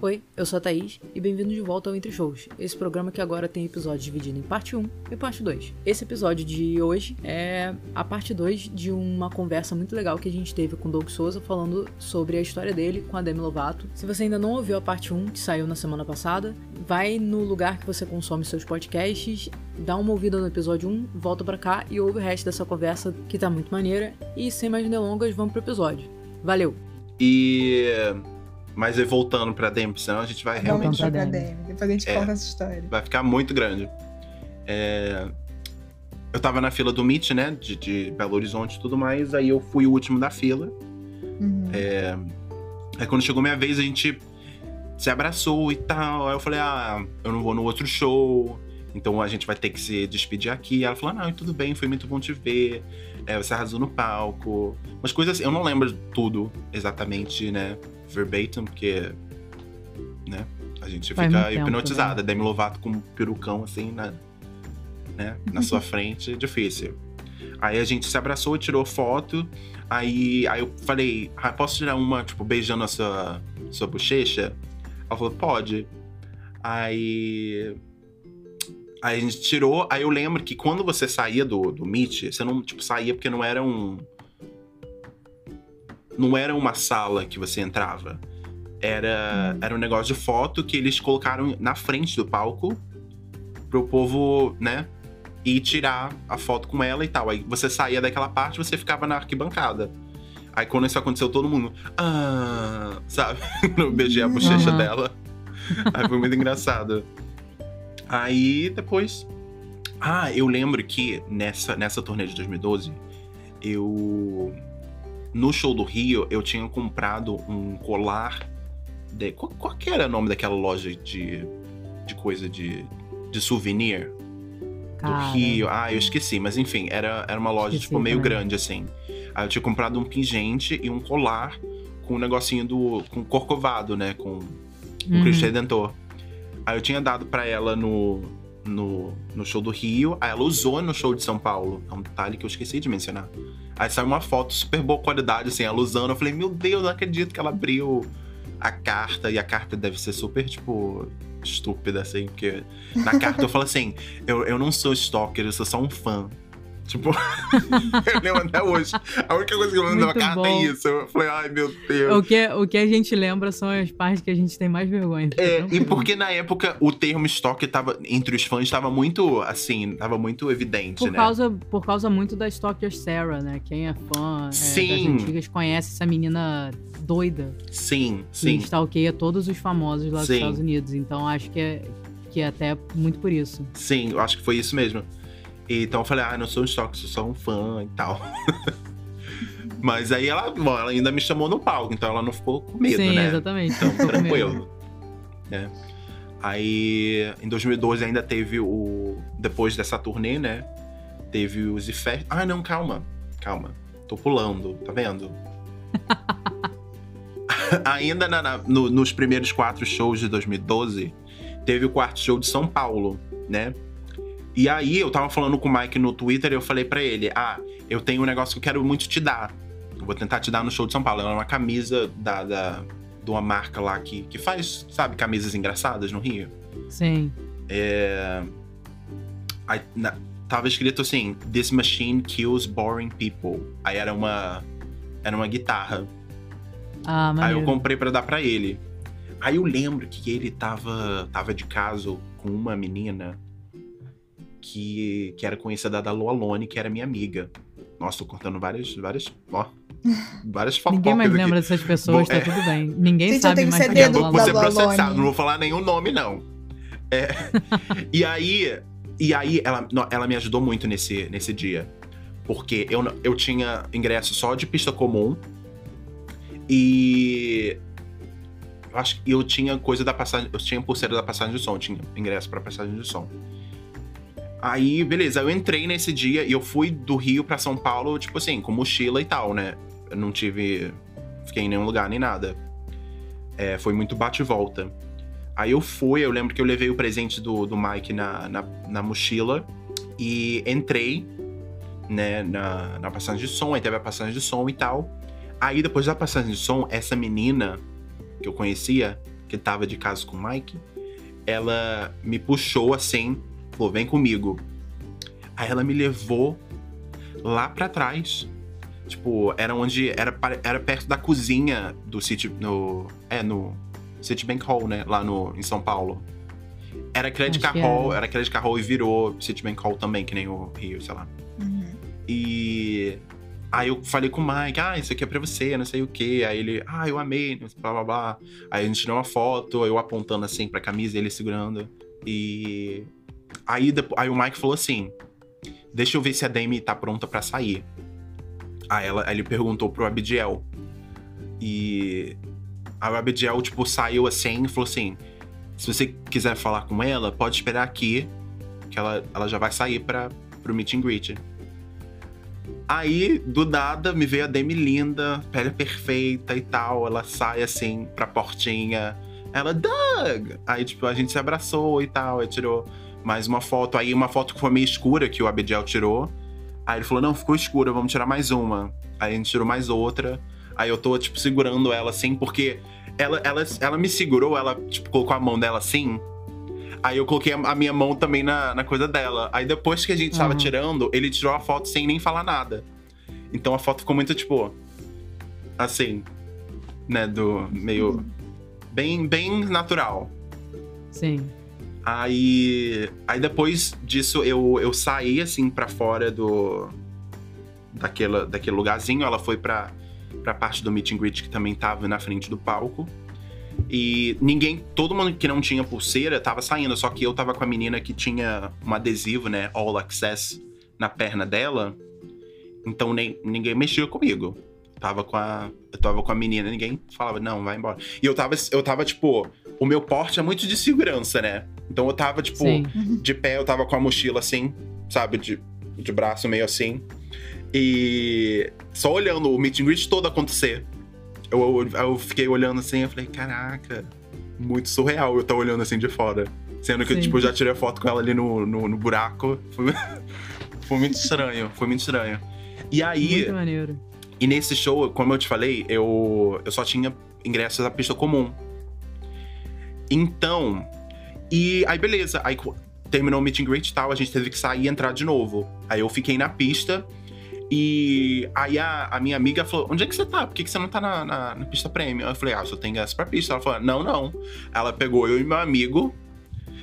Oi, eu sou a Thaís e bem-vindo de volta ao Entre Shows, esse programa que agora tem episódios divididos em parte 1 e parte 2. Esse episódio de hoje é a parte 2 de uma conversa muito legal que a gente teve com o Doug Souza falando sobre a história dele com a Demi Lovato. Se você ainda não ouviu a parte 1, que saiu na semana passada, vai no lugar que você consome seus podcasts, dá uma ouvida no episódio 1, volta pra cá e ouve o resto dessa conversa que tá muito maneira. E sem mais delongas, vamos pro episódio. Valeu! E. Mas aí voltando pra Demi, senão a gente vai realmente. Vamos pra Demi. Depois a gente É. conta essa história. Vai ficar muito grande. É, Eu tava na fila do Meet, né? De, de Belo Horizonte e tudo mais. Aí eu fui o último da fila. Uhum. É, Aí quando chegou minha vez, a gente se abraçou e tal. Aí eu falei, ah, eu não vou no outro show. Então a gente vai ter que se despedir aqui. Ela falou, não, tudo bem, foi muito bom te ver. É, você arrasou no palco. Umas coisas assim, eu não lembro tudo exatamente, né? Verbatim, porque. Né? A gente Faz fica tempo, hipnotizada. Demi Lovato com um perucão assim na, né? na sua frente, difícil. Aí a gente se abraçou, tirou foto. Aí, aí eu falei, ah, posso tirar uma, tipo, beijando a sua, sua bochecha? Ela falou, pode. Aí. Aí a gente tirou. Aí eu lembro que quando você saía do, do Meet, você não, tipo, saía porque não era um. Não era uma sala que você entrava. Era, era um negócio de foto que eles colocaram na frente do palco pro povo, né? Ir tirar a foto com ela e tal. Aí você saía daquela parte você ficava na arquibancada. Aí quando isso aconteceu, todo mundo. Ah, sabe? Eu beijei a bochecha Aham. dela. Aí foi muito engraçado. Aí depois. Ah, eu lembro que nessa, nessa turnê de 2012, eu. No show do Rio, eu tinha comprado um colar. De, qual, qual que era o nome daquela loja de, de coisa de, de souvenir? do Cara, Rio. Ah, eu esqueci, mas enfim, era, era uma loja, Esqueci tipo, meio também. grande, assim. Aí eu tinha comprado um pingente e um colar com um negocinho do. com corcovado, né? Com o Uhum. Cristo Redentor. Aí eu tinha dado pra ela no, no, no show do Rio, aí ela usou no show de São Paulo. É um detalhe que eu esqueci de mencionar. Aí saiu uma foto super boa qualidade, assim, ela usando. Eu falei, meu Deus, não acredito que ela abriu a carta. E a carta deve ser super, tipo, estúpida, assim, porque na carta eu falo assim: eu, eu não sou stalker, eu sou só um fã. Tipo, eu lembro até hoje. A única coisa que eu lembro da bom. é isso. Eu falei, ai meu Deus. O que, o que a gente lembra são as partes que a gente tem mais vergonha. É, e porque na época o termo stalker tava, entre os fãs tava muito, assim, tava muito evidente, Por né? causa, por causa muito da Stalker Sarah, né? Quem é fã é, Sim. das antigas conhece essa menina doida Sim, que sim. stalkeia todos os famosos lá dos Sim. Estados Unidos. Então acho que é, que é até muito por isso. Sim, eu acho que foi isso mesmo. Então eu falei, ah, não sou um stalker, sou só um fã e tal. Mas aí ela, bom, ela ainda me chamou no palco, então ela não ficou com medo, Sim, né? exatamente. Então, tranquilo. né? Aí, em 2012 ainda teve o. Depois dessa turnê, né? Teve os efeitos. Ah, não, calma. Calma. Tô pulando, tá vendo? ainda na- na- no- nos primeiros quatro shows de 2012, teve o quarto show de São Paulo, né? E aí eu tava falando com o Mike no Twitter e eu falei pra ele: Ah, eu tenho um negócio que eu quero muito te dar. Eu vou tentar te dar no show de São Paulo. Ela é uma camisa da, da- de uma marca lá que, que faz, sabe, camisas engraçadas no Rio. Sim. É... Aí, na- tava escrito assim: This machine kills boring people. Aí era uma. Era uma guitarra. Ah, Aí maneiro. eu comprei pra dar pra ele. Aí eu lembro que ele tava, tava de caso com uma menina que, que era conhecida da Lualone, que era minha amiga. Nossa, tô contando várias, várias, ó, várias fofocas Ninguém mais aqui. lembra dessas pessoas, Bom, tá é. tudo bem. Ninguém Gente, eu sabe tenho mais CD quem é do- Lola Vou ser da processado, não vou falar nenhum nome, não. É, e aí, e aí ela, ela me ajudou muito nesse, nesse dia. Porque eu, eu tinha ingresso só de pista comum. E. Eu acho que eu tinha coisa da passagem. Eu tinha pulseira da passagem de som, eu tinha ingresso pra passagem de som. Aí, beleza, eu entrei nesse dia e eu fui do Rio pra São Paulo, tipo assim, com mochila e tal, né? Eu não tive. Fiquei em nenhum lugar nem nada. É, foi muito bate volta. Aí eu fui, eu lembro que eu levei o presente do, do Mike na, na, na mochila e entrei, né, na, na passagem de som, aí teve a passagem de som e tal. Aí depois da passagem de som, essa menina que eu conhecia que tava de caso com o Mike, ela me puxou assim, falou, vem comigo. Aí ela me levou lá pra trás. Tipo, era onde. Era, era perto da cozinha do City. No, é, no Citibank Hall, né? Lá no, em São Paulo. Era Credit Card Hall, era. Credit Card Hall e virou Citibank Hall também, que nem o Rio, sei lá. Uhum. E aí eu falei com o Mike, ah, isso aqui é pra você, não sei o quê. Aí ele, ah, eu amei, blá blá blá. Aí a gente tirou uma foto, eu apontando assim pra camisa e ele segurando. E aí, depo- aí o Mike falou assim: deixa eu ver se a Dami tá pronta pra sair. Aí, ela, aí ele perguntou pro Abidiel. E aí o Abidiel, tipo, saiu assim e falou assim: se você quiser falar com ela, pode esperar aqui, que ela, ela já vai sair pra, pro meet and greet. Aí, do nada, me veio a Demi linda, pele perfeita e tal. Ela sai assim pra portinha. Ela, Doug! Aí, tipo, a gente se abraçou e tal. Aí tirou mais uma foto. Aí, uma foto que foi meio escura que o Abediel tirou. Aí ele falou: Não, ficou escura, vamos tirar mais uma. Aí a gente tirou mais outra. Aí eu tô, tipo, segurando ela assim, porque ela, ela, ela me segurou, ela, tipo, colocou a mão dela assim. Aí eu coloquei a minha mão também na, na coisa dela. Aí depois que a gente tava Uhum. tirando, ele tirou a foto sem nem falar nada. Então a foto ficou muito, tipo. Assim. Né? Do. Meio. Bem, bem natural. Sim. Aí. Aí depois disso eu, eu saí, assim, pra fora do. Daquela, daquele lugarzinho. Ela foi pra, pra parte do meet and greet que também tava na frente do palco. E ninguém, todo mundo que não tinha pulseira tava saindo, só que eu tava com a menina que tinha um adesivo, né, All Access, na perna dela. Então nem, ninguém mexia comigo. Tava com a, eu tava com a menina, ninguém falava, não, vai embora. E eu tava, eu tava tipo, o meu porte é muito de segurança, né? Então eu tava, tipo, Sim. de pé, eu tava com a mochila assim, sabe? De, de braço meio assim. E só olhando o meet and greet todo acontecer. Eu, eu, eu fiquei olhando assim, eu falei, caraca, muito surreal eu tô olhando assim de fora. Sendo que, Sim. tipo, eu já tirei foto com ela ali no, no, no buraco. Foi, foi muito estranho, foi muito estranho. E aí, Muito maneiro. e nesse show, como eu te falei, eu, eu só tinha ingressos da pista comum. Então, e aí beleza, aí terminou o meet and greet e tal, a gente teve que sair e entrar de novo. Aí eu fiquei na pista e aí a, a minha amiga falou, onde é que você tá? Por que, que você não tá na, na, na pista premium? Eu falei, ah, eu só tenho ingresso pra pista. Ela falou, não, não. Ela pegou eu e meu amigo.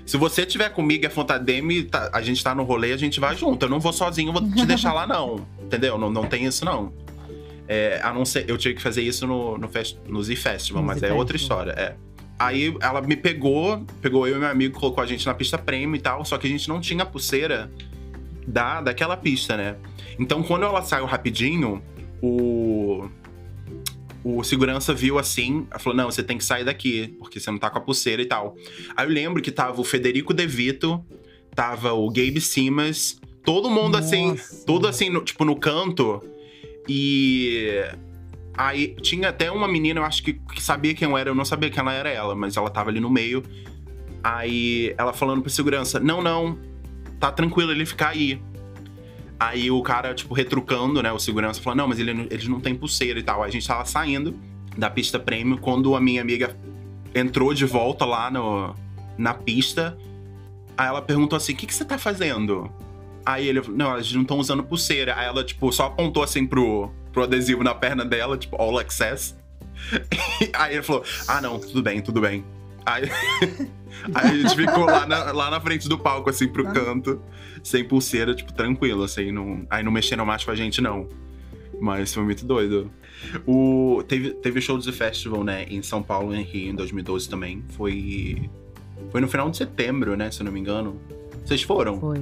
Se você tiver comigo e a Fontademe, tá, a gente tá no rolê, a gente vai junto. Eu não vou sozinho, vou te deixar lá, não. Entendeu? Não, não tem isso, não. É, a não ser, eu tive que fazer isso no, no, fest, no Z Festival, No mas Z é outra Festival. história, é. Aí ela me pegou, pegou eu e meu amigo, colocou a gente na pista premium e tal, só que a gente não tinha pulseira da, daquela pista, né? Então quando ela saiu rapidinho, o. O segurança viu assim, falou: Não, você tem que sair daqui, porque você não tá com a pulseira e tal. Aí eu lembro que tava o Federico De Vito, tava o Gabe Simas, todo mundo assim, Nossa. todo assim, no- tipo, no canto. E aí tinha até uma menina, eu acho que, que sabia quem eu era, eu não sabia quem ela era ela, mas ela tava ali no meio. Aí ela falando pro segurança: Não, não, tá tranquilo ele ficar aí. Aí o cara, tipo, retrucando, né? O segurança falou: Não, mas ele, eles não têm pulseira e tal. Aí a gente tava saindo da pista prêmio quando a minha amiga entrou de volta lá no, na pista. Aí ela perguntou assim: O que, que você tá fazendo? Aí ele Não, eles não estão usando pulseira. Aí ela, tipo, só apontou assim pro, pro adesivo na perna dela, tipo, All Access. Aí ele falou: Ah, não, tudo bem, tudo bem. Aí, aí a gente ficou lá na, lá na frente do palco, assim, pro canto, sem pulseira, tipo, tranquilo, assim. Não, aí não mexeram mais com a gente, não. Mas foi muito doido. O, teve, teve show The Festival, né, em São Paulo, em Rio, em 2012 também. Foi. Foi no final de setembro, né, se eu não me engano. Vocês foram? Foi.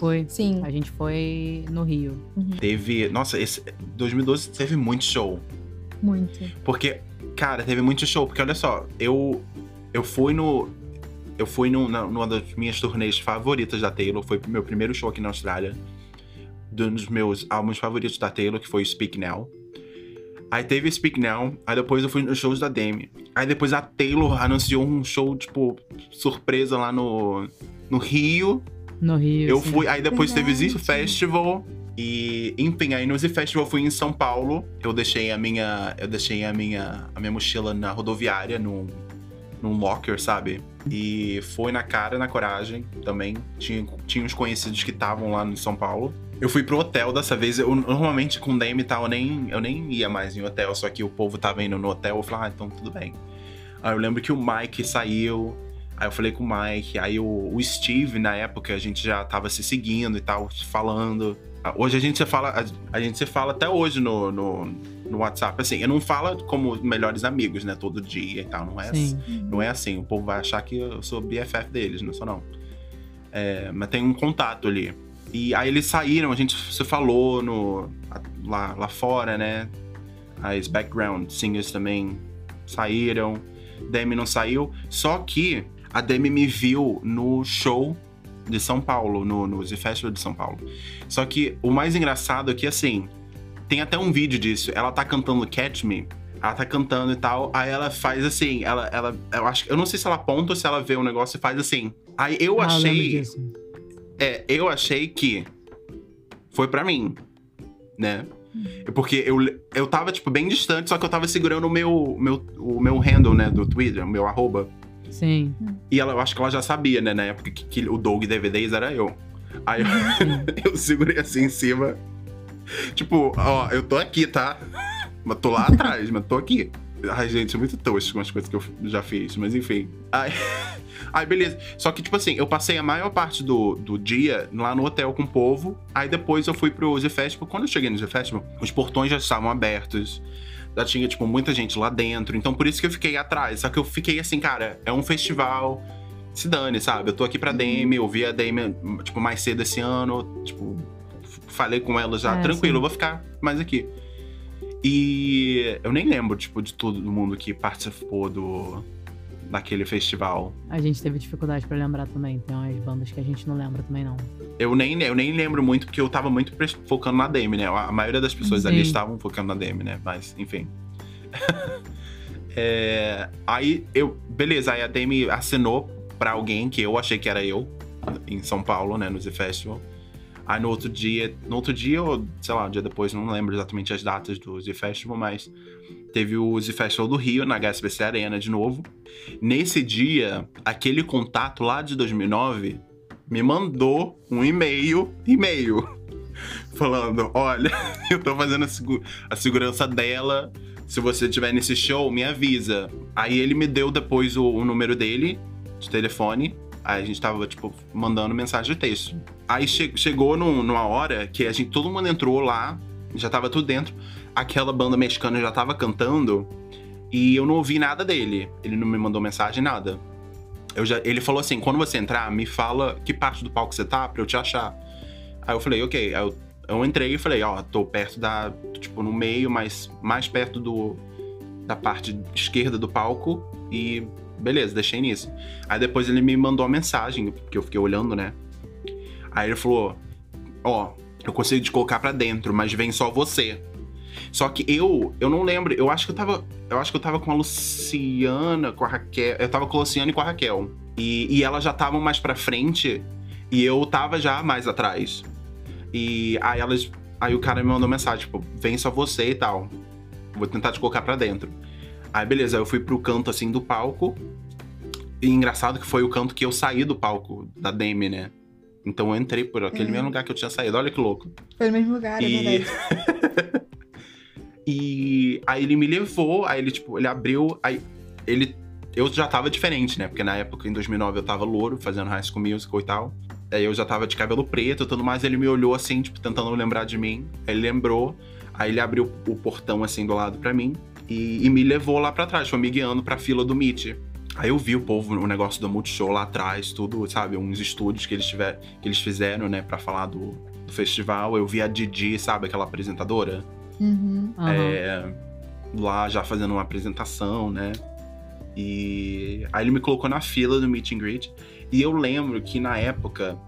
Foi. Sim. A gente foi no Rio. Teve. Nossa, esse 2012 teve muito show. Muito. Porque, cara, teve muito show. Porque olha só, eu. Eu fui no. Eu fui no, na, numa das minhas turnês favoritas da Taylor. Foi o meu primeiro show aqui na Austrália. Um dos meus álbuns favoritos da Taylor, que foi o Speak Now. Aí teve o Speak Now. Aí depois eu fui nos shows da Demi. Aí depois a Taylor anunciou um show, tipo, surpresa lá no, no Rio. No Rio. Eu sim. fui, aí depois teve o Verdade. Festival. E, enfim, aí no Z Festival eu fui em São Paulo. Eu deixei a minha. Eu deixei a minha, a minha mochila na rodoviária, num, num locker, sabe? E foi na cara, na coragem também. Tinha, tinha uns conhecidos que estavam lá em São Paulo. Eu fui pro hotel dessa vez. Eu normalmente com o Dame e tal, eu nem, eu nem ia mais em hotel, só que o povo tava indo no hotel. Eu falei, ah, então tudo bem. Aí eu lembro que o Mike saiu. Aí eu falei com o Mike. Aí o, o Steve, na época, a gente já tava se seguindo e tal, falando. Hoje a gente se fala, a, a gente se fala até hoje no, no, no, WhatsApp. Assim, eu não falo como melhores amigos, né? Todo dia e tal. Não é, assim, não é assim. O povo vai achar que eu sou BFF deles, não sou não. É, mas tem um contato ali. E aí eles saíram, a gente se falou no, lá, lá fora, né? As background singers também saíram. Demi não saiu. Só que a Demi me viu no show de São Paulo, no, no Z Festival de São Paulo. Só que o mais engraçado é que, assim, tem até um vídeo disso. Ela tá cantando Catch Me. Ela tá cantando e tal. Aí ela faz assim, ela, ela, eu acho, eu não sei se ela aponta ou se ela vê o negócio e faz assim. Aí eu ah, achei, é, eu achei que foi para mim, né? Hum. Porque eu, eu tava, tipo, bem distante, só que eu tava segurando o meu, meu, o meu handle, né, do Twitter, o meu arroba. Sim. E ela, eu acho que ela já sabia, né, na época que, que o Doug DVDs era eu. Aí eu, eu segurei assim em cima. Tipo, ó, eu tô aqui, tá? Mas tô lá atrás, mas tô aqui. Ai, gente, é muito tosco umas coisas que eu já fiz, mas enfim. Aí, aí, beleza. Só que, tipo assim, eu passei a maior parte do, do dia lá no hotel com o povo. Aí depois eu fui pro Z Festival. Quando eu cheguei no Z Festival, os portões já estavam abertos já tinha, tipo, muita gente lá dentro. Então, por isso que eu fiquei atrás. Só que eu fiquei assim, cara, é um festival. Se dane, sabe? Eu tô aqui pra Demi, eu vi a Demi, tipo, mais cedo esse ano. Tipo, falei com ela já, é, tranquilo, sim. eu vou ficar mais aqui. E eu nem lembro, tipo, de todo mundo que participou do, daquele festival. A gente teve dificuldade para lembrar também. Tem umas bandas que a gente não lembra também, não. Eu nem, eu nem lembro muito, porque eu tava muito focando na Demi, né? A maioria das pessoas Sim. ali estavam focando na Demi, né? Mas, enfim. é, aí eu. Beleza, aí a Demi assinou para alguém que eu achei que era eu, em São Paulo, né? No Z Festival. Aí no outro dia, no outro dia, ou sei lá, um dia depois, não lembro exatamente as datas do Z Festival, mas teve o Z Festival do Rio, na HSBC Arena de novo. Nesse dia, aquele contato lá de 2009 me mandou um e-mail, e-mail, falando: Olha, eu tô fazendo a, segu a segurança dela. Se você estiver nesse show, me avisa. Aí ele me deu depois o, o número dele, de telefone. Aí a gente tava, tipo, mandando mensagem de texto. Aí che chegou num, numa hora que a gente, todo mundo entrou lá, já tava tudo dentro aquela banda mexicana já tava cantando e eu não ouvi nada dele. Ele não me mandou mensagem, nada. Eu já, ele falou assim: quando você entrar, me fala que parte do palco você tá pra eu te achar. Aí eu falei, ok. Aí eu, eu entrei e falei, ó, tô perto da. tipo, no meio, mas mais perto do. da parte esquerda do palco. E beleza, deixei nisso. Aí depois ele me mandou uma mensagem, porque eu fiquei olhando, né? Aí ele falou: Ó, eu consigo te colocar pra dentro, mas vem só você. Só que eu, eu não lembro, eu acho que eu tava. Eu acho que eu tava com a Luciana, com a Raquel. Eu tava com a Luciana e com a Raquel. E, e elas já estavam mais pra frente e eu tava já mais atrás. E aí elas. Aí o cara me mandou mensagem, tipo, vem só você e tal. Vou tentar te colocar pra dentro. Aí beleza, eu fui pro canto assim do palco. E engraçado que foi o canto que eu saí do palco da Demi, né? Então eu entrei por aquele é. mesmo lugar que eu tinha saído. Olha que louco. Foi no mesmo lugar, é e... é verdade. E aí ele me levou, aí ele, tipo, ele abriu, aí ele. Eu já tava diferente, né? Porque na época, em 2009, eu tava louro, fazendo High School Musical e tal. Aí eu já tava de cabelo preto e tudo mais. Ele me olhou assim, tipo, tentando lembrar de mim. Ele lembrou, aí ele abriu o portão assim do lado para mim e, e, me levou lá para trás, foi me guiando pra fila do Meet. Aí eu vi o povo, o negócio do Multishow lá atrás, tudo, sabe? Uns estúdios que eles, tiver, que eles fizeram, né, para falar do, do festival. Eu vi a Didi, sabe, aquela apresentadora? Uhum. É, lá já fazendo uma apresentação, né? E aí ele me colocou na fila do meet and greet. E eu lembro que na época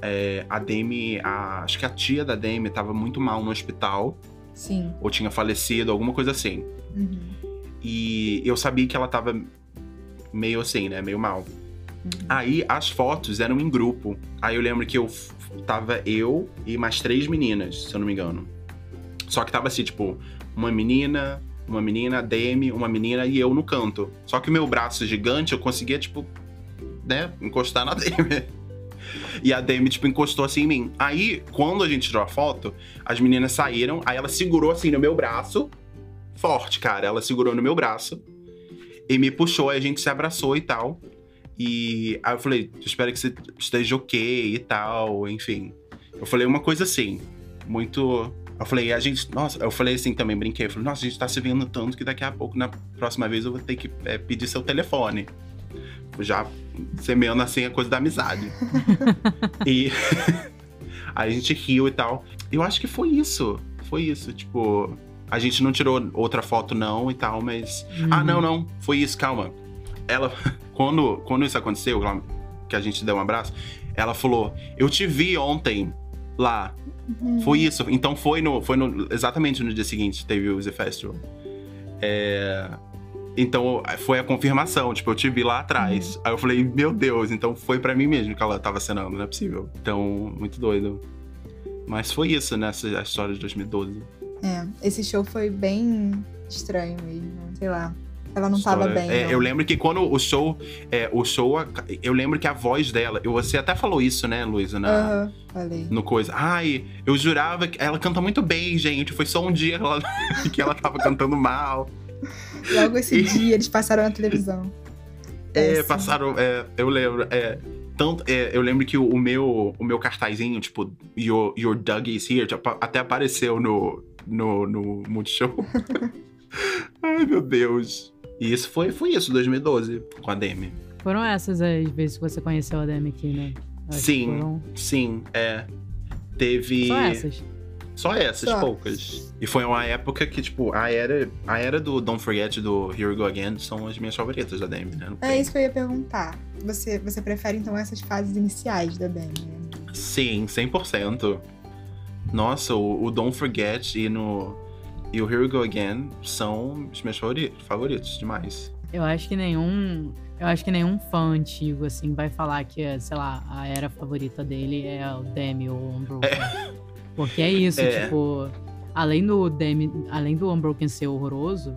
é, a Demi, a, acho que a tia da Demi tava muito mal no hospital. Sim. Ou tinha falecido, alguma coisa assim. Uhum. E eu sabia que ela tava meio assim, né? Meio mal. Uhum. Aí as fotos eram em grupo. Aí eu lembro que eu tava eu e mais três meninas, se eu não me engano. Só que tava assim, tipo, uma menina, uma menina, Demi, uma menina e eu no canto. Só que o meu braço gigante, eu conseguia, tipo, né, encostar na Demi. E a Demi, tipo, encostou assim em mim. Aí, quando a gente tirou a foto, as meninas saíram, aí ela segurou assim no meu braço. Forte, cara. Ela segurou no meu braço e me puxou, aí a gente se abraçou e tal. E aí eu falei, espero que você esteja ok e tal, enfim. Eu falei uma coisa assim, muito. Eu falei, a gente. Nossa, eu falei assim também, brinquei. Eu falei, nossa, a gente tá se vendo tanto que daqui a pouco, na próxima vez, eu vou ter que é, pedir seu telefone. Já semeando assim a coisa da amizade. e. aí a gente riu e tal. Eu acho que foi isso. Foi isso. Tipo, a gente não tirou outra foto, não, e tal, mas. Uhum. Ah, não, não. Foi isso, calma. Ela. Quando, quando isso aconteceu, que a gente deu um abraço, ela falou: Eu te vi ontem lá. Uhum. Foi isso. Então foi no. Foi no. Exatamente no dia seguinte teve o Z Festival. É. Então foi a confirmação, tipo, eu te vi lá atrás. Uhum. Aí eu falei, meu Deus, então foi para mim mesmo que ela tava cenando, não é possível. Então, muito doido. Mas foi isso, né, essa história de 2012. É, esse show foi bem estranho mesmo, sei lá. Ela não História. tava bem. É, eu lembro que quando o show. É, o show. Eu lembro que a voz dela. Você até falou isso, né, Luísa? Na, falei. No coisa. Ai, eu jurava que. Ela canta muito bem, gente. Foi só um dia que ela, que ela tava cantando mal. Logo esse e... dia, eles passaram na televisão. É, é passaram. É, eu lembro. É, tanto, é, eu lembro que o, o, meu, o meu cartazinho, tipo, Your, your Doug is here, tipo, até apareceu no, no, no Multishow. Ai, meu Deus. E isso foi, foi isso, 2012, com a Demi. Foram essas as vezes que você conheceu a Demi aqui, né? Acho sim, foram... sim, é. Teve. Só essas. Só essas, Só. poucas. E foi uma época que, tipo, a era, a era do Don't Forget do Here We Go Again são as minhas favoritas da Demi, né? É isso que eu ia perguntar. Você, você prefere, então, essas fases iniciais da Demi, né? Sim, 100%. Nossa, o, o Don't Forget e, no, e o Here We Go Again são os meus favoritos, favoritos demais. Eu acho que nenhum. Eu acho que nenhum fã antigo, assim, vai falar que, sei lá, a era favorita dele é o Demi ou o Unbroken. É. Porque é isso, é. tipo. Além do Demi, além do Unbroken ser horroroso,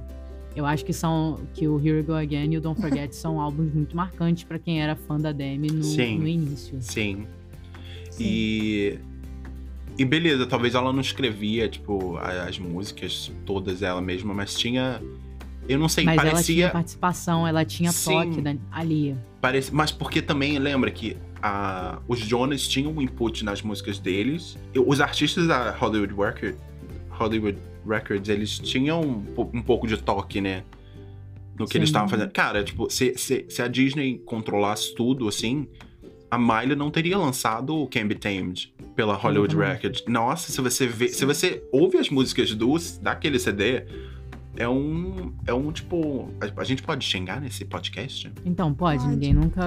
eu acho que são que o Here We Go Again e o Don't Forget são álbuns muito marcantes para quem era fã da Demi no, no início. Sim. sim. E e beleza, talvez ela não escrevia, tipo, as músicas todas ela mesma, mas tinha. Eu não sei, mas parecia. Ela tinha participação, ela tinha Sim, toque da, ali. Parece, mas porque também lembra que a, os Jonas tinham um input nas músicas deles. Os artistas da Hollywood Record, Hollywood Records, eles tinham um, um pouco de toque, né? No que Sim. eles estavam fazendo. Cara, tipo, se, se, se a Disney controlasse tudo, assim, a Miley não teria lançado o Can Be Tamed pela Hollywood uhum. Records. Nossa, se você vê, se você ouve as músicas do daquele CD, é um é um tipo, a, a gente pode xingar nesse podcast? Então, pode, pode. ninguém nunca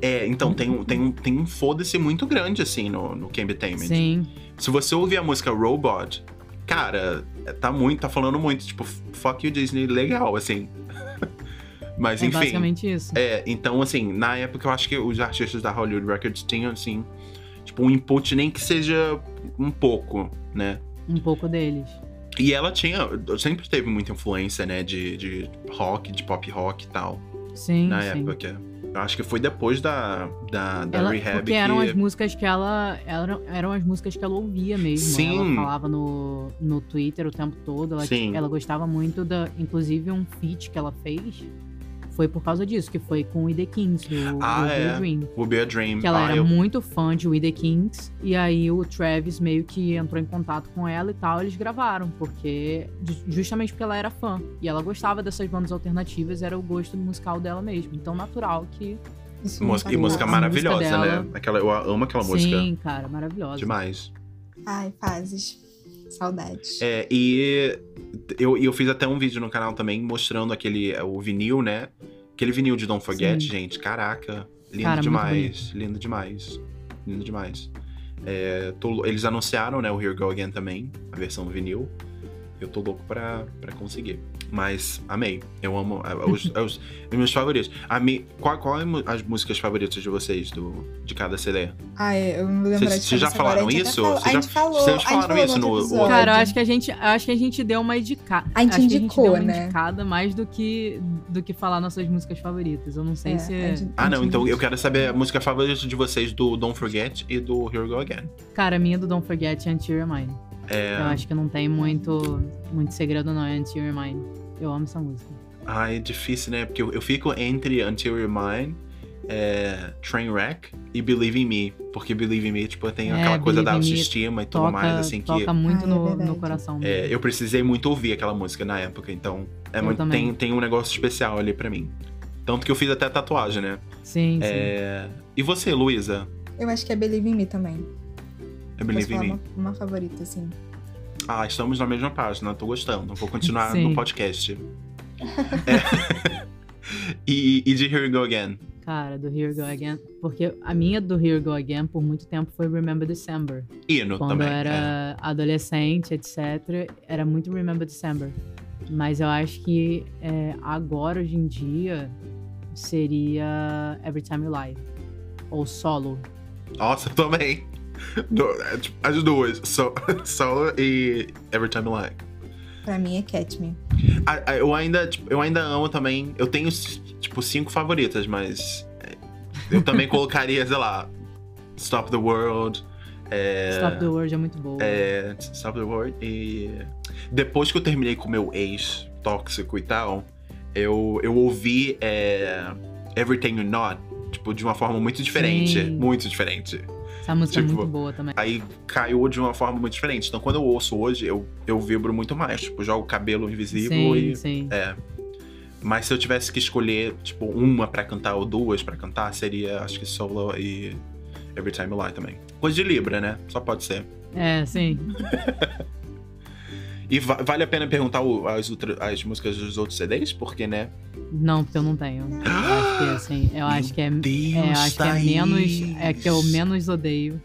É, então tem um tem um, tem um foda-se muito grande assim no no Tamed. Sim. Se você ouvir a música Robot, cara, tá muito, tá falando muito, tipo, fuck you Disney, legal, assim. Mas é enfim. É basicamente isso. É, então, assim, na época eu acho que os artistas da Hollywood Records tinham, assim, tipo, um input, nem que seja um pouco, né? Um pouco deles. E ela tinha, sempre teve muita influência, né, de, de rock, de pop rock e tal. Sim. Na sim. época. Eu acho que foi depois da, da, da ela, Rehab. Porque que... eram as músicas que ela. Eram, eram as músicas que ela ouvia mesmo. Sim. Ela falava no, no Twitter o tempo todo. Ela, Sim. ela gostava muito da. Inclusive um feat que ela fez foi por causa disso, que foi com o The Kings, do ah, Will é. Be a Dream. Will Be a Dream. Que ela ah, era eu... muito fã de We The Kings, e aí o Travis meio que entrou em contato com ela e tal, eles gravaram, porque justamente porque ela era fã, e ela gostava dessas bandas alternativas, era o gosto musical dela mesmo, então natural que... Isso música, e música maravilhosa, música né? Aquela, eu amo aquela Sim, música. Sim, cara, maravilhosa. Demais. Ai, fases. Saudades. É, e eu, eu fiz até um vídeo no canal também mostrando aquele o vinil, né? Aquele vinil de Don't Forget, Sim. gente, caraca. Lindo Cara, demais. Lindo demais. Lindo demais. É, tô, eles anunciaram, né, o Here Go Again também, a versão vinil. Eu tô louco pra, pra conseguir. Mas amei. Eu amo é, os, é os, os meus favoritos. Amei. Qual, qual é as músicas favoritas de vocês do, de cada CD? Ah, é, eu não lembro Vocês vocês já falaram isso? A já- falou, vocês a falaram isso no- outro episódio. Cara, eu acho que a gente, eu acho que a gente deu uma indicada. A gente acho que a gente indicou, deu uma né? indicada mais do que, do que falar nossas músicas favoritas. Eu não sei É, se. a gente- Ah, não. Então eu quero saber a música favorita de vocês do Don't Forget e do Here We Go Again. Cara, a minha do Don't Forget é Until You're Mine. É... Eu acho que não tem muito, muito segredo, não. É Until You're Mine. Eu amo essa música. Ah, é difícil, né? Porque eu, eu fico entre Until You're Mine, é, Trainwreck e Believe in Me. Porque Believe in Me, tipo, tem É, aquela coisa da autoestima e tudo Toca, mais, assim, que toca muito Ah, é no, no coração. é, eu precisei muito ouvir aquela música na época. Então, é muito, tem, tem um negócio especial ali pra mim. Tanto que eu fiz até tatuagem, né? Sim, sim. É, E você, Luísa? Eu acho que é Believe in Me também. É Posso Believe in Me. uma, uma favorita, assim. Ah, estamos na mesma página, tô gostando. Vou continuar Sim. no podcast. É. e, e de Here We Go Again. Cara, do Here We Go Again. Porque a minha do Here We Go Again por muito tempo foi Remember December. Hino Quando também. eu era adolescente, etc., era muito Remember December. Mas eu acho que é, agora, hoje em dia, seria Every Time You Lie. Ou Solo. é. Nossa, eu também. Do- é, tipo, As duas. So, solo e Every Time You Lie. Pra mim é Catch Me. Eu ainda, tipo, eu ainda amo também. Eu tenho, tipo, cinco favoritas, mas. é, Eu também colocaria, sei lá, Stop the World. É, Stop the World é muito boa. É, Stop the World. E depois que eu terminei com meu ex tóxico e tal, eu, eu ouvi é, Everything You Not, tipo, de uma forma muito diferente. Sim. Muito diferente. Essa música tipo, é muito boa também. Aí caiu de uma forma muito diferente. Então quando eu ouço hoje, eu, eu vibro muito mais. Tipo, jogo cabelo invisível Sim, e. sim. É. Mas se eu tivesse que escolher, tipo, uma pra cantar ou duas pra cantar, seria, acho que Solo e Every Time You Lie também. Coisa de Libra, né? Só pode ser. É, sim. E va- vale a pena perguntar o- as, outra- as músicas dos outros CDs? Porque, né? Não, porque eu não tenho. Eu acho que assim, eu acho que é, Deus, é, eu acho que é menos. É que eu menos odeio.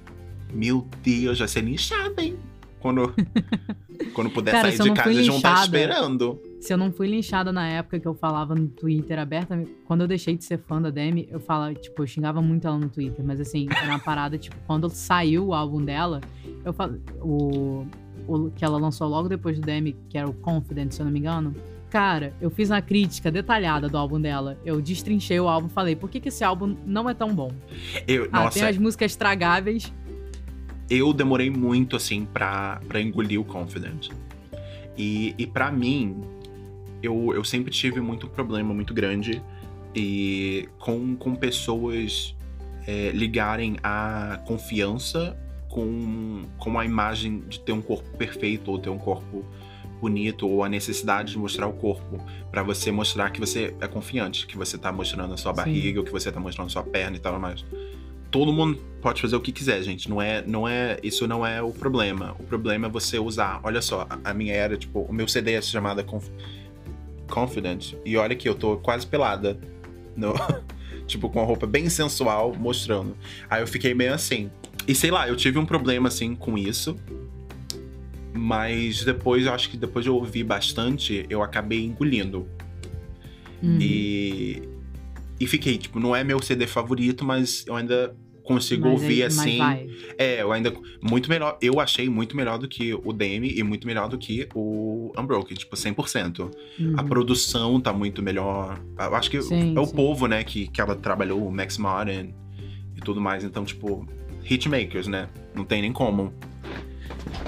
Meu Deus, vai ser linchada, hein? Quando, quando puder Cara, sair de casa fui e não tá esperando. Se eu não fui linchada na época que eu falava no Twitter abertamente, quando eu deixei de ser fã da Demi, eu falava, tipo, eu xingava muito ela no Twitter, mas assim, era uma parada, tipo, quando saiu o álbum dela, eu falei, o, o que ela lançou logo depois do Demi, que era o Confident, se eu não me engano. Cara, eu fiz uma crítica detalhada do álbum dela. Eu destrinchei o álbum e falei, por que, que esse álbum não é tão bom? Eu, Ah, nossa, tem as músicas tragáveis. eu demorei muito, assim, pra, pra engolir o Confident. E, e para mim, eu, eu sempre tive muito problema muito grande e com, com pessoas é, ligarem a confiança com, com a imagem de ter um corpo perfeito ou ter um corpo bonito ou a necessidade de mostrar o corpo pra você mostrar que você é confiante, que você tá mostrando a sua Sim. barriga, ou que você tá mostrando a sua perna e tal, mas todo mundo pode fazer o que quiser, gente. Não é, não é, isso não é o problema. O problema é você usar. Olha só, a, a minha era tipo, o meu CD é chamada Conf Confident e olha que eu tô quase pelada, no, tipo com a roupa bem sensual mostrando. Aí eu fiquei meio assim. E sei lá, eu tive um problema assim com isso. Mas depois, eu acho que depois de eu ouvir bastante, eu acabei engolindo. Uhum. E, e fiquei, tipo, não é meu CD favorito, mas eu ainda consigo Mas ouvir é- assim. É, eu ainda. Muito melhor. Eu achei muito melhor do que o DM e muito melhor do que o Unbroken, tipo, 100%. Uhum. A produção tá muito melhor. Eu acho que Sim, é o sim. povo, né, que, que ela trabalhou, o Max Martin e tudo mais. Então, tipo, hitmakers, né? Não tem nem como.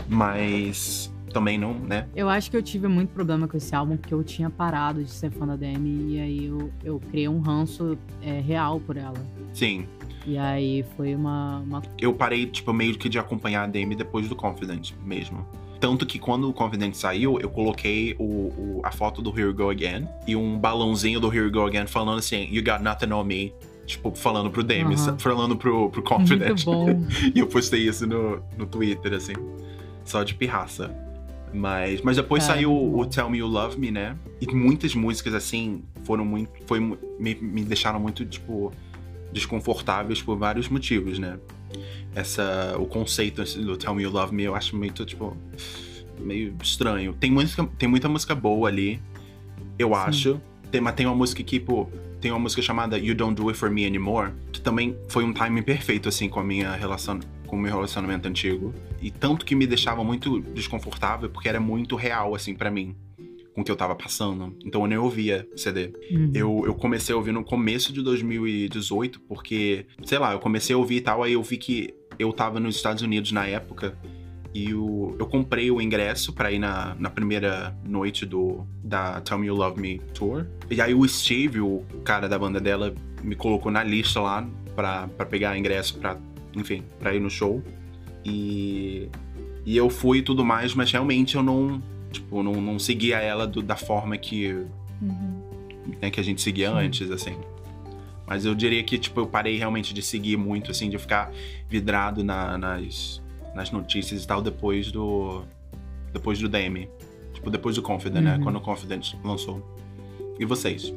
Mas também não, né? Eu acho que eu tive muito problema com esse álbum, porque eu tinha parado de ser fã da Demi e aí eu, eu criei um ranço é, real por ela. Sim. E aí foi uma, uma eu parei, tipo, meio que de acompanhar a Demi depois do Confident mesmo. Tanto que quando o Confident saiu, eu coloquei o, o- a foto do Here We Go Again e um balãozinho do Here We Go Again falando assim, You got nothing on me. Tipo, falando pro Demi, Aham. falando pro, pro Confident. muito bom. E eu postei isso no, no Twitter, assim. Só de pirraça. Mas, mas depois Cara, saiu o Tell Me You Love Me, né? E muitas músicas, assim, foram muito. Foi, me, me deixaram muito, tipo, desconfortáveis por vários motivos, né? Essa. O conceito assim, do Tell Me You Love Me eu acho muito, tipo. meio estranho. Tem, música, tem muita música boa ali, eu Sim. acho. Tem, mas tem uma música que, tipo, tem uma música chamada You Don't Do It For Me Anymore, que também foi um timing perfeito, assim, com a minha relação, com o meu relacionamento antigo. E tanto que me deixava muito desconfortável, porque era muito real, assim, para mim com o que eu tava passando. Então eu nem ouvia CD. Uhum. Eu, eu comecei a ouvir no começo de 2018, porque, sei lá, eu comecei a ouvir e tal, aí eu vi que eu tava nos Estados Unidos na época e o, eu comprei o ingresso para ir na, na primeira noite do da Tell Me You Love Me Tour. E aí o Steve, o cara da banda dela, me colocou na lista lá para pegar ingresso para, enfim, para ir no show. E e eu fui e tudo mais, mas realmente eu não, tipo, não, não seguia ela do, da forma que uhum. né, que a gente seguia Sim. antes, assim. Mas eu diria que, tipo, eu parei realmente de seguir muito, assim, de ficar vidrado na, nas, nas notícias e tal depois do. Depois do DM. Tipo, depois do Confident, né? uhum. né? Quando o Confident lançou. E vocês?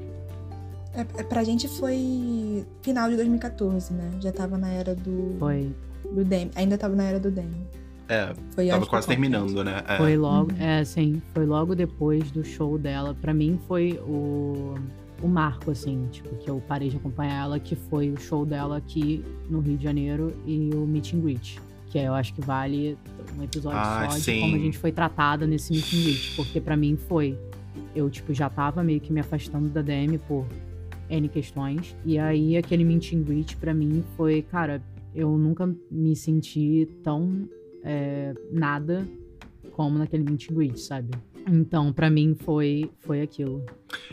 É, é, pra gente foi final de 2014, né? Já tava na era do. Foi. Do Demi. Ainda tava na era do Demi. É, foi tava quase terminando, né? É. Foi logo, uhum. é, sim, foi logo depois do show dela. Para mim foi o, o marco, assim, tipo, que eu parei de acompanhar ela, que foi o show dela aqui no Rio de Janeiro e o meet and greet que eu acho que vale um episódio ah, só sim. de como a gente foi tratada nesse meet and greet, porque para mim foi. Eu, tipo, já tava meio que me afastando da DM por N questões, e aí aquele meet and greet pra mim foi, cara, eu nunca me senti tão é, nada como naquele meet and greet, sabe? Então, para mim, foi, foi aquilo.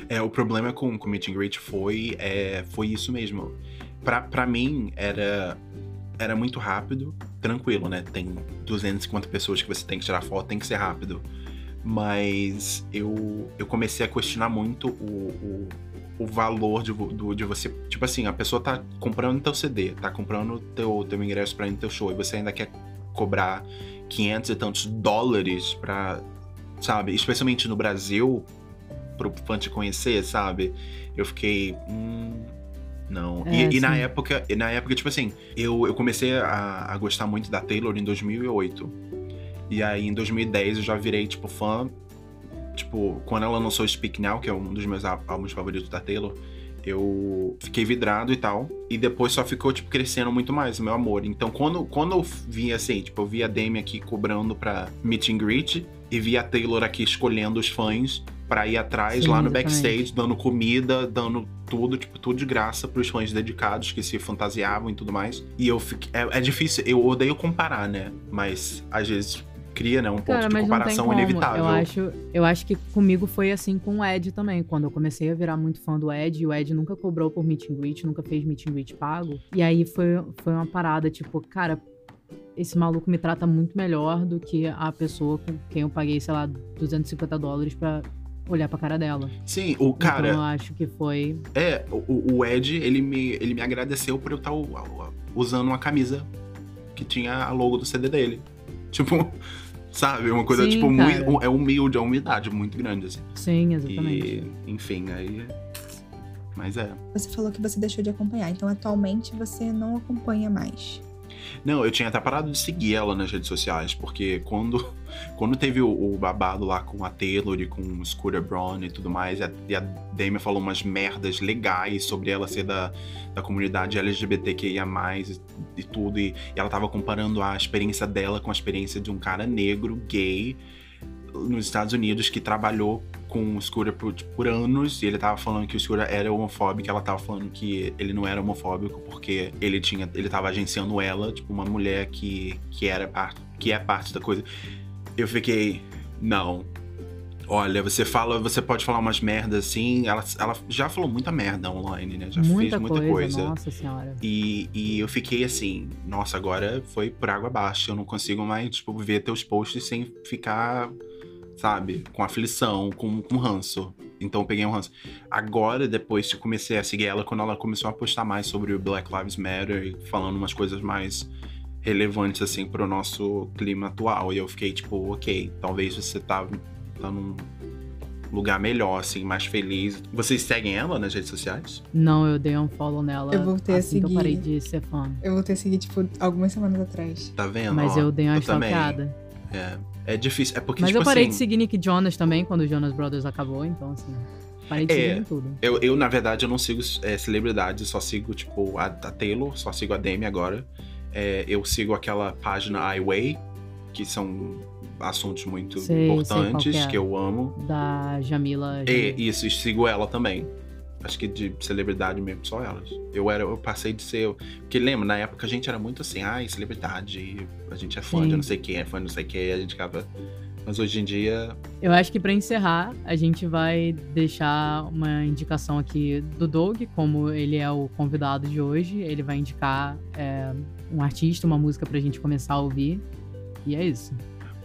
É, o problema com o meet and greet foi, é, foi isso mesmo. Para mim, era era muito rápido, tranquilo, né? Tem 250 pessoas que você tem que tirar foto, tem que ser rápido. Mas eu, eu comecei a questionar muito o, o, o valor de, do, de você. Tipo assim, a pessoa tá comprando teu CD, tá comprando teu, teu ingresso pra ir no teu show, e você ainda quer cobrar 500 e tantos dólares pra. Sabe? Especialmente no Brasil, pro fã te conhecer, sabe? Eu fiquei. Hum, não. É, e, e, na época, e na época, tipo assim, eu, eu comecei a, a gostar muito da Taylor em 2008. E aí em 2010 eu já virei, tipo, fã. Tipo, quando ela lançou Speak Now, que é um dos meus álbuns favoritos da Taylor, eu fiquei vidrado e tal. E depois só ficou, tipo, crescendo muito mais o meu amor. Então, quando, quando eu vi assim, tipo, eu vi a Demi aqui cobrando pra meet and greet e vi a Taylor aqui escolhendo os fãs para ir atrás Sim, lá no backstage, dando comida, dando tudo, tipo, tudo de graça pros fãs dedicados que se fantasiavam e tudo mais. E eu fiquei. É, é difícil, eu odeio comparar, né? Mas às vezes cria, né, um ponto de comparação inevitável. Eu acho, eu acho que comigo foi assim com o Ed também. Quando eu comecei a virar muito fã do Ed, o Ed nunca cobrou por meet and greet, nunca fez meet and greet pago. E aí foi, foi uma parada, tipo, cara, esse maluco me trata muito melhor do que a pessoa com quem eu paguei, sei lá, 250 dólares pra olhar pra cara dela. Sim, o cara. Então eu acho que foi. É, o, o Ed, ele me, ele me agradeceu por eu estar usando uma camisa que tinha a logo do CD dele. Tipo, sabe? Uma coisa, Sim, tipo, muito. É humilde, é uma umidade muito grande, assim. Sim, exatamente. E, enfim, aí. Mas é. Você falou que você deixou de acompanhar, então atualmente você não acompanha mais. Não, eu tinha até parado de seguir ela nas redes sociais, porque quando, quando teve o, o babado lá com a Taylor e com o Scooter Braun e tudo mais, e a, a Demi falou umas merdas legais sobre ela ser da, da comunidade LGBTQIA, e, e tudo, e, e ela tava comparando a experiência dela com a experiência de um cara negro, gay, nos Estados Unidos, que trabalhou com o Scooter por, por, anos e ele tava falando que o Scooter era homofóbico, ela tava falando que ele não era homofóbico porque ele tinha, ele tava agenciando ela, tipo uma mulher que que era parte, que é parte da coisa. Eu fiquei, não. Olha, você fala, você pode falar umas merdas assim. Ela, ela já falou muita merda online, né? Já muita fez muita coisa, coisa. Nossa senhora. E, e eu fiquei assim, nossa, agora foi por água abaixo. Eu não consigo mais, tipo, ver teus posts sem ficar sabe? Com aflição, com, com ranço. Então eu peguei um ranço. Agora, depois que comecei a seguir ela, quando ela começou a postar mais sobre o Black Lives Matter e falando umas coisas mais relevantes, assim, pro nosso clima atual. E eu fiquei tipo, ok, talvez você tá, tá num lugar melhor, assim, mais feliz. Vocês seguem ela nas redes sociais? Não, eu dei um follow nela. Eu voltei assim a seguir. eu parei de ser fã. Eu voltei a seguir, tipo, algumas semanas atrás. Tá vendo? Mas Ó, eu dei uma stalkeada. É. É difícil. É porque, Mas tipo eu parei assim, de seguir Nick Jonas também quando o Jonas Brothers acabou, então assim. Parei de É. seguir em tudo. Eu, eu, na verdade, eu não sigo é, celebridades, só sigo, tipo, a, a Taylor, só sigo a Demi agora. É, eu sigo aquela página iWay, que são assuntos muito Sei, sei importantes, que é. que eu amo. Da Jamila. E isso, e sigo ela também. Acho que de celebridade mesmo, só elas. Eu era, eu passei de ser. Porque lembra, na época a gente era muito assim, ai, celebridade, a gente é fã Sim. de não sei quem, é fã de não sei quem, a gente acaba. Mas hoje em dia, Eu acho que pra encerrar, a gente vai deixar uma indicação aqui do Doug, como ele é o convidado de hoje. Ele vai indicar é, um artista, uma música pra gente começar a ouvir. E é isso.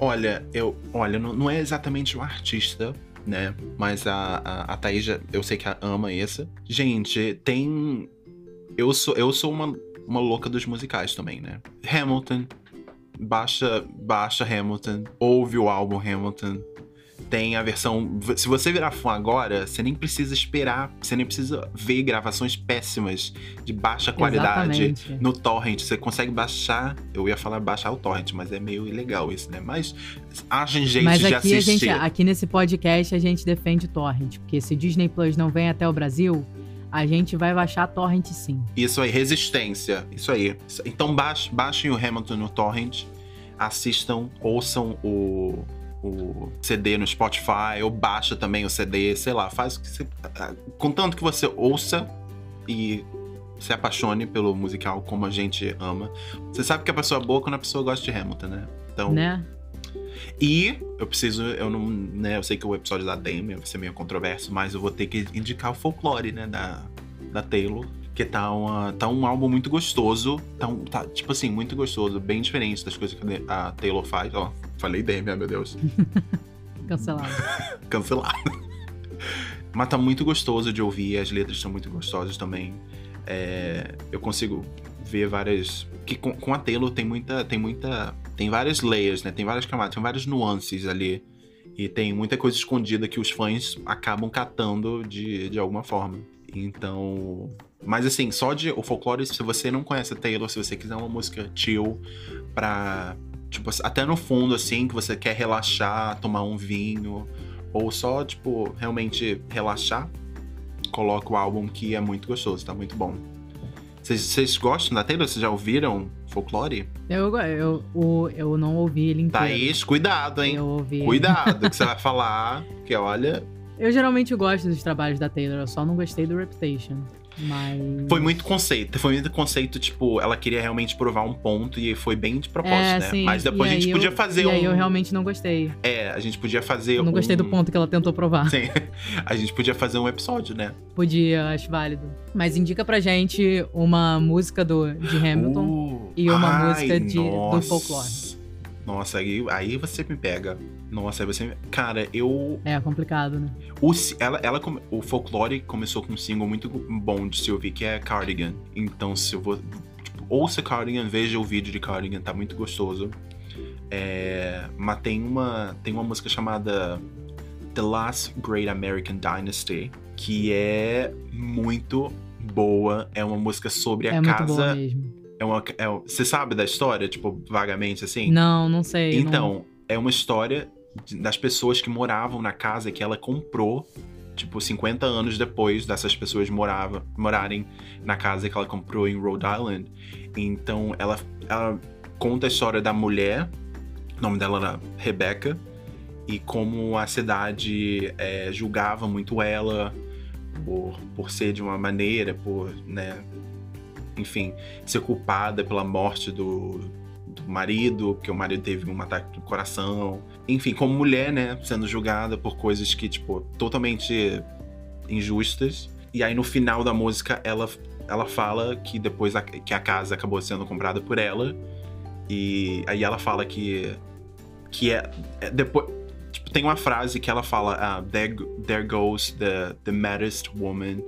Olha, eu, olha, não, não é exatamente um artista, né? Mas a, a, a Thaís, eu sei que ama essa. Gente, tem. Eu sou, eu sou uma, uma louca dos musicais também, né? Hamilton. Baixa, baixa Hamilton. Ouve o álbum Hamilton. Tem a versão. Se você virar fã agora, você nem precisa esperar. Você nem precisa ver gravações péssimas de baixa qualidade Exatamente. no torrent. Você consegue baixar. Eu ia falar baixar o torrent, mas é meio ilegal isso, né? Mas achem jeito Mas de aqui, a assistir. gente, aqui nesse podcast a gente defende Torrent, porque se Disney Plus não vem até o Brasil, a gente vai baixar Torrent sim. Isso aí, resistência. Isso aí. Então baixem, baixem o Hamilton no torrent, assistam, ouçam o, o CD no Spotify, ou baixa também o CD, sei lá, faz o que você. Contanto que você ouça e se apaixone pelo musical como a gente ama. Você sabe que a pessoa é boa quando a pessoa gosta de Hamilton, né? Então, Né? E eu preciso, eu não, né, eu sei que o episódio da Demi vai ser meio controverso, mas eu vou ter que indicar o folclore, né, da, da Taylor. Que tá, uma, tá um álbum muito gostoso. Tá, um- tá, tipo assim, muito gostoso, bem diferente das coisas que a Taylor faz. Ó, falei ai meu Deus. Cancelado. Cancelado. Mas tá muito gostoso de ouvir, as letras são muito gostosas também. É, eu consigo ver várias. Que com, com a Taylor tem muita. Tem muita. Tem várias layers, né? Tem várias camadas, tem várias nuances ali. E tem muita coisa escondida que os fãs acabam catando de, de alguma forma. Então. Mas assim, só de o folclore, se você não conhece a Taylor, se você quiser uma música chill pra. Tipo, até no fundo, assim, que você quer relaxar, tomar um vinho, ou só, tipo, realmente relaxar, coloca o álbum que é muito gostoso, tá muito bom. Vocês- gostam da Taylor? Vocês já ouviram folclore? Eu, eu, o- eu não ouvi ele inteiro. Thaís, cuidado, hein? Eu ouvi. Cuidado que você vai falar, que olha, Eu geralmente gosto dos trabalhos da Taylor, eu só não gostei do Reputation. Mas. foi muito conceito. Foi muito conceito, tipo, ela queria realmente provar um ponto e foi bem de propósito, é, né? sim, Mas depois e a gente podia eu- fazer E um. aí eu realmente não gostei. É, a gente podia fazer Eu não gostei do um- ponto que ela tentou provar. Sim. A gente podia fazer um episódio, né? Podia, acho válido. Mas indica pra gente uma música do, de Hamilton. Uh, e uma ai, música de- do folclore. Nossa, aí, aí você me pega. Nossa, aí você me... Cara, eu. É complicado, né? O, ela, ela, o folclore começou com um single muito bom de se ouvir, que é Cardigan. Então, se eu vou. Tipo, ouça Cardigan, veja o vídeo de Cardigan, tá muito gostoso. É, mas tem uma, tem uma música chamada The Last Great American Dynasty, que é muito boa. É uma música sobre a é muito boa casa. É uma, é, você sabe da história, tipo, vagamente assim? Não, não sei. não- Então, é uma história das pessoas que moravam na casa que ela comprou, tipo, 50 anos depois dessas pessoas morava, morarem na casa que ela comprou em Rhode Island. Então, ela, ela conta a história da mulher, o nome dela era Rebecca, e como a cidade é, julgava muito ela por, por ser de uma maneira, por, né, enfim, ser culpada pela morte do, do marido, porque o marido teve um ataque do coração. Enfim, como mulher, né, sendo julgada por coisas que, tipo, totalmente injustas. E aí no final da música ela, ela fala que depois a, que a casa acabou sendo comprada por ela. E aí ela fala que que é, é depois tipo, tem uma frase que ela fala ah, there, there goes the, the maddest woman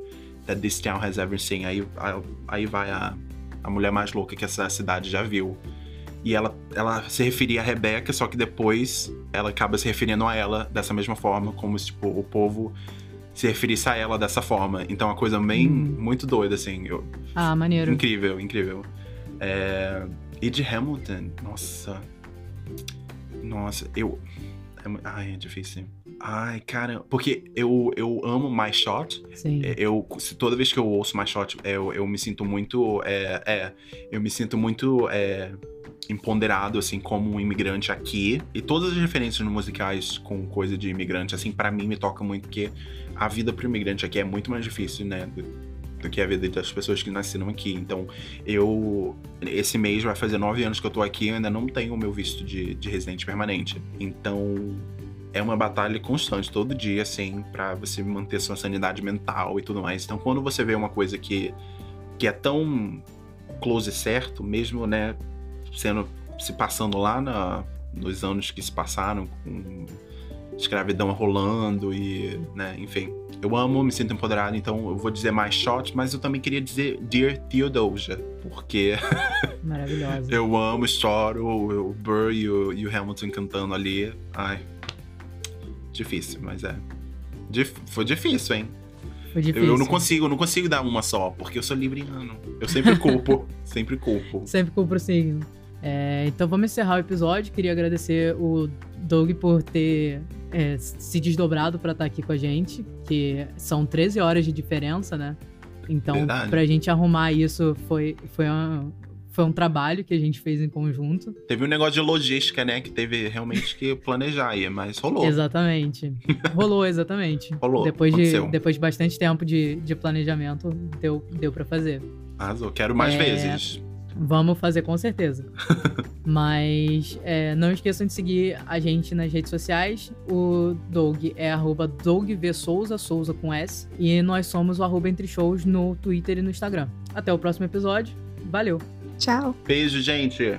that this town has ever seen. Aí, aí, aí vai a, a mulher mais louca que essa cidade já viu. E ela, ela se referia a Rebeca, só que depois ela acaba se referindo a ela dessa mesma forma, como se tipo, o povo se referisse a ela dessa forma. Então é uma coisa bem Hum. muito doida, assim. Eu- Ah, maneiro. incrível, incrível. É, E de Hamilton, nossa. Nossa, eu. é Ai, é difícil. Ai, cara, porque eu, eu amo My Shot. Sim. É, Eu, toda vez que eu ouço My Shot, eu, eu me sinto muito. É, é, eu me sinto muito. É, empoderado, assim, como um imigrante aqui. E todas as referências musicais com coisa de imigrante, assim, pra mim me toca muito, porque a vida pro imigrante aqui é muito mais difícil, né? Do, do que a vida das pessoas que nasceram aqui. Então, eu. Esse mês vai fazer nove anos que eu tô aqui, eu ainda não tenho o meu visto de, de residente permanente. Então. É uma batalha constante, todo dia, assim, pra você manter sua sanidade mental e tudo mais. Então, quando você vê uma coisa que, que é tão close certo, mesmo, né, sendo se passando lá na, nos anos que se passaram com escravidão rolando e, né, enfim. Eu amo, me sinto empoderado, então eu vou dizer mais shot, mas eu também queria dizer Dear Theodosia, porque Maravilhosa. eu amo, choro, o Burr e o, e o Hamilton cantando ali. Ai, difícil, mas é. Dif- foi difícil, hein? Foi Eu, difícil. eu não consigo, eu não consigo dar uma só, porque eu sou libriano. Eu sempre culpo, sempre culpo. Sempre culpa o signo. É, então vamos encerrar o episódio. Queria agradecer o Doug por ter é, se desdobrado pra estar aqui com a gente, que são 13 horas de diferença, né? Então, Verdade. pra gente arrumar isso foi, foi, um, foi um trabalho que a gente fez em conjunto. Teve um negócio de logística, né? Que teve realmente que planejar aí, mas rolou. Exatamente. Rolou, exatamente. Rolou, Depois de, depois de bastante tempo de, de planejamento, deu, deu para fazer. Arrasou. Quero mais É. vezes. Vamos fazer com certeza. Mas é, não esqueçam de seguir a gente nas redes sociais. O Doug é arroba Doug V Souza, Souza com S. E nós somos o arroba Entre Shows no Twitter e no Instagram. Até o próximo episódio. Valeu! Tchau. Beijo, gente.